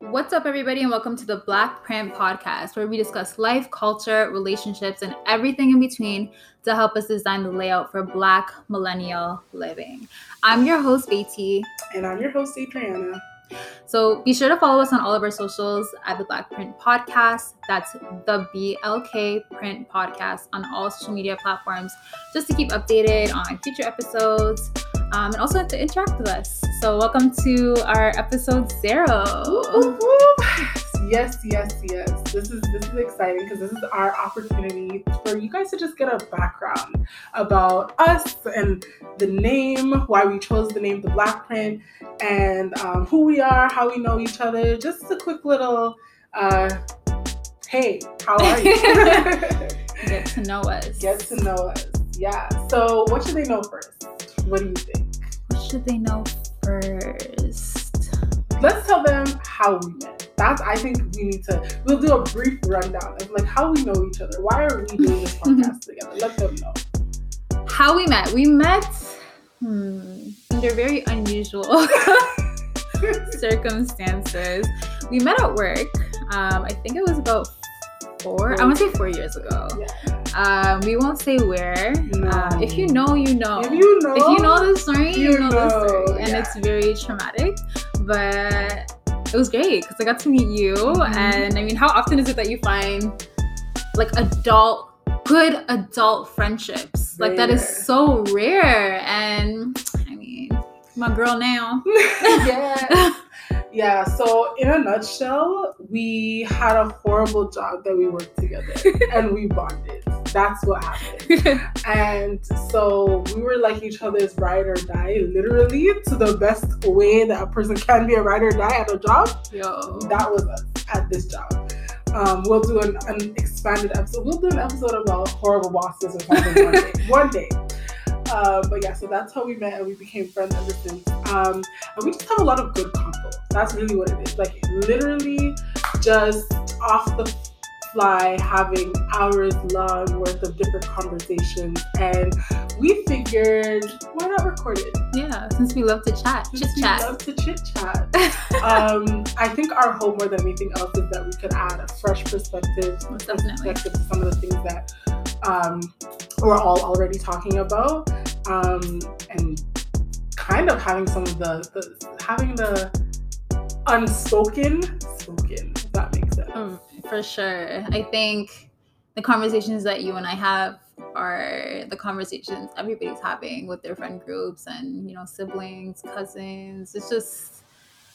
What's up, everybody, and welcome to the Black Print Podcast, where we discuss life, culture, relationships, and everything in between to help us design the layout for Black millennial living. I'm your host, Beatty. And I'm your host, Adriana. So be sure to follow us on all of our socials at the Black Print Podcast. That's the BLK Print Podcast on all social media platforms, just to keep updated on future episodes um, and also have to interact with us. So welcome to our episode zero. Yes, yes, yes. This is this is exciting because this is our opportunity for you guys to just get a background about us and the name, why we chose the name The Black Print, and um, who we are, how we know each other. Just a quick little, uh, hey, how are you? Get to know us. Get to know us. Yeah. So, what should they know first? What do you think? What should they know first? Let's tell them how we met that's I think we need to we'll do a brief rundown of like how we know each other. Why are we doing this podcast together? Let them know. How we met. We met hmm, under very unusual circumstances. We met at work. Um, I think it was about four. I want to say four years ago. Yeah. Um, we won't say where. No. Uh, if you know, you know. If you know, if you know the story, you, you know, know, the story, and yeah. it's very traumatic. But it was great because I got to meet you. Mm-hmm. And I mean, how often is it that you find like adult, good adult friendships? Like that is so rare. And I mean, my girl now. yeah. Yeah, so in a nutshell, we had a horrible job that we worked together and we bonded. That's what happened. and so we were like each other's ride or die, literally to the best way that a person can be a ride or die at a job. Yo. That was us at this job. Um, we'll do an, an, expanded episode. We'll do an episode about horrible bosses or something one day. One day. Uh, but yeah, so that's how we met and we became friends ever since. Um, and we just have a lot of good convo. That's really what it is. Like literally just off the fly having hours long worth of different conversations and we figured why not record it yeah since we love to chat chit chat We love to chit chat um, i think our hope more than anything else is that we could add a fresh perspective, Definitely. perspective to some of the things that um, we're all already talking about um, and kind of having some of the, the having the unspoken spoken if that makes sense. Mm, for sure. I think the conversations that you and i have are the conversations everybody's having with their friend groups and you know siblings cousins. It's just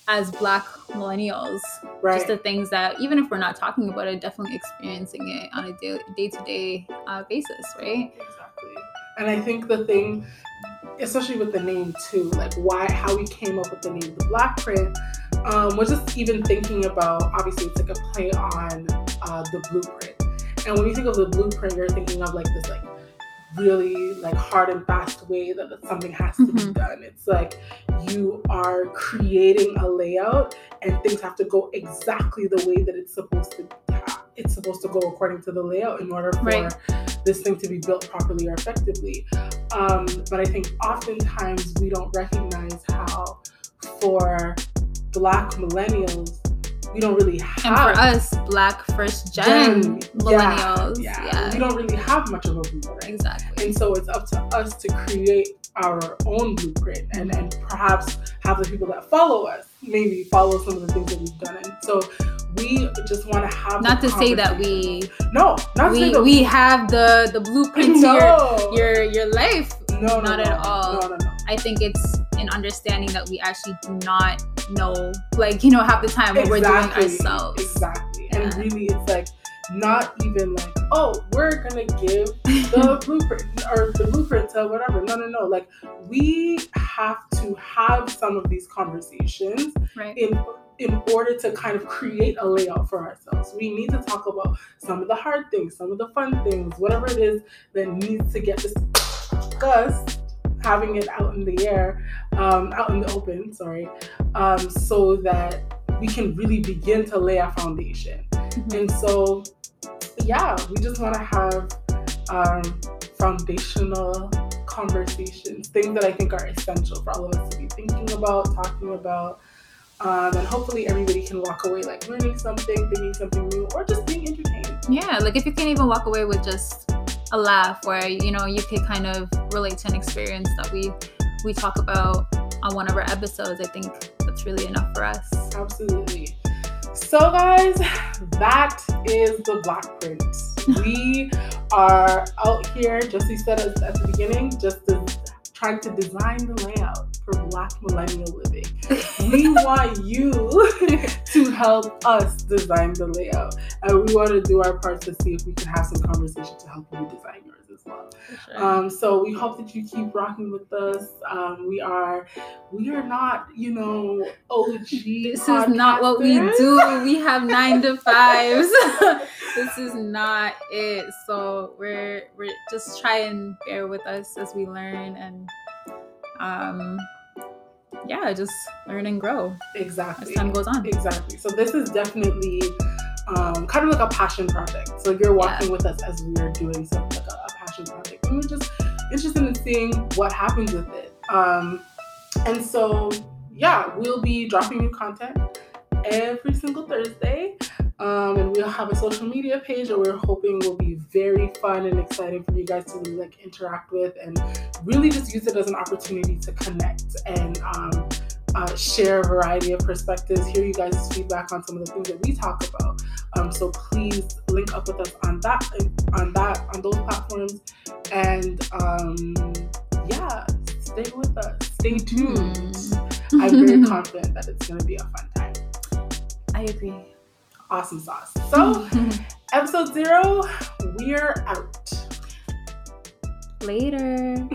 as black millennials right. just the things that even if we're not talking about it definitely experiencing it on a day-to-day uh, basis right? Exactly. And i think the thing especially with the name too like why how we came up with the name the black print um, was just even thinking about obviously it's like a play on uh, the blueprint. And when you think of the blueprint you're thinking of like this like really like hard and fast way that something has to mm-hmm. be done. It's like you are creating a layout and things have to go exactly the way that it's supposed to it's supposed to go according to the layout in order for right. this thing to be built properly or effectively. Um, but I think oftentimes we don't recognize how for black millennials we don't really have. And for us, black first gen, gen millennials, yeah, yeah. we don't really have much of a blueprint. Exactly. And so it's up to us to create our own blueprint and, and perhaps have the people that follow us maybe follow some of the things that we've done. And so we just want to have not to say that we no not we we, we have the the blueprint no. to your your your life no, no not no, at all no, no, no. i think it's an understanding that we actually do not know like you know half the time what exactly, we're doing ourselves exactly yeah. and really it's like not even like oh we're gonna give the blueprint or the blueprint to whatever no no no like we have to have some of these conversations right. in in order to kind of create a layout for ourselves. We need to talk about some of the hard things, some of the fun things, whatever it is that needs to get discussed, having it out in the air, um, out in the open, sorry, um, so that we can really begin to lay a foundation. Mm-hmm. And so, yeah, we just want to have um, foundational conversations, things that I think are essential for all of us to be thinking about, talking about, Um, and hopefully everybody can walk away like learning something, thinking something new, or just being entertained. Yeah, like if you can even walk away with just a laugh where you know you could kind of relate to an experience that we we talk about on one of our episodes, I think that's really enough for us. Absolutely. So guys, that is the black print. we are out here, just you said at the beginning, just trying to design the layout for Black millennial living. we want you to help us design the layout, and we want to do our part to see if we can have some conversation to help you design yours well. Sure. Um, so we hope that you keep rocking with us. Um, we are, we are not, you know, OG. This is not what we do. We have nine to fives. this is not it. So we're we're just try and bear with us as we learn and um yeah, just learn and grow. Exactly. As time goes on. Exactly. So this is definitely um, kind of like a passion project. So you're walking yeah. with us as we're doing something like a, passion project, and we're just interested in seeing what happens with it. Um, and so yeah, we'll be dropping new content every single Thursday. Um, and we'll have a social media page that we're hoping will be very fun and exciting for you guys to like interact with and really just use it as an opportunity to connect and um, uh, share a variety of perspectives, hear you guys' feedback on some of the things that we talk about. Um, so please link up with us on that, on that, on those platforms, and um, yeah, stay with us. Stay tuned. Mm. I'm very confident that it's going to be a fun time. I agree. Awesome sauce. So, episode zero, we're out. Later.